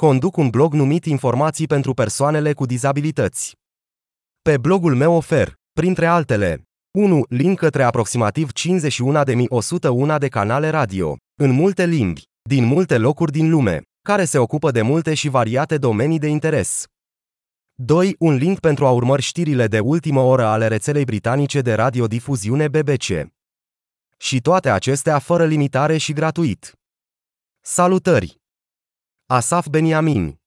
Conduc un blog numit Informații pentru persoanele cu dizabilități. Pe blogul meu ofer, printre altele, 1. Link către aproximativ 51.101 de canale radio, în multe limbi, din multe locuri din lume, care se ocupă de multe și variate domenii de interes. 2. Un link pentru a urmări știrile de ultimă oră ale rețelei britanice de radiodifuziune BBC. Și toate acestea fără limitare și gratuit. Salutări! Asaf Beniamin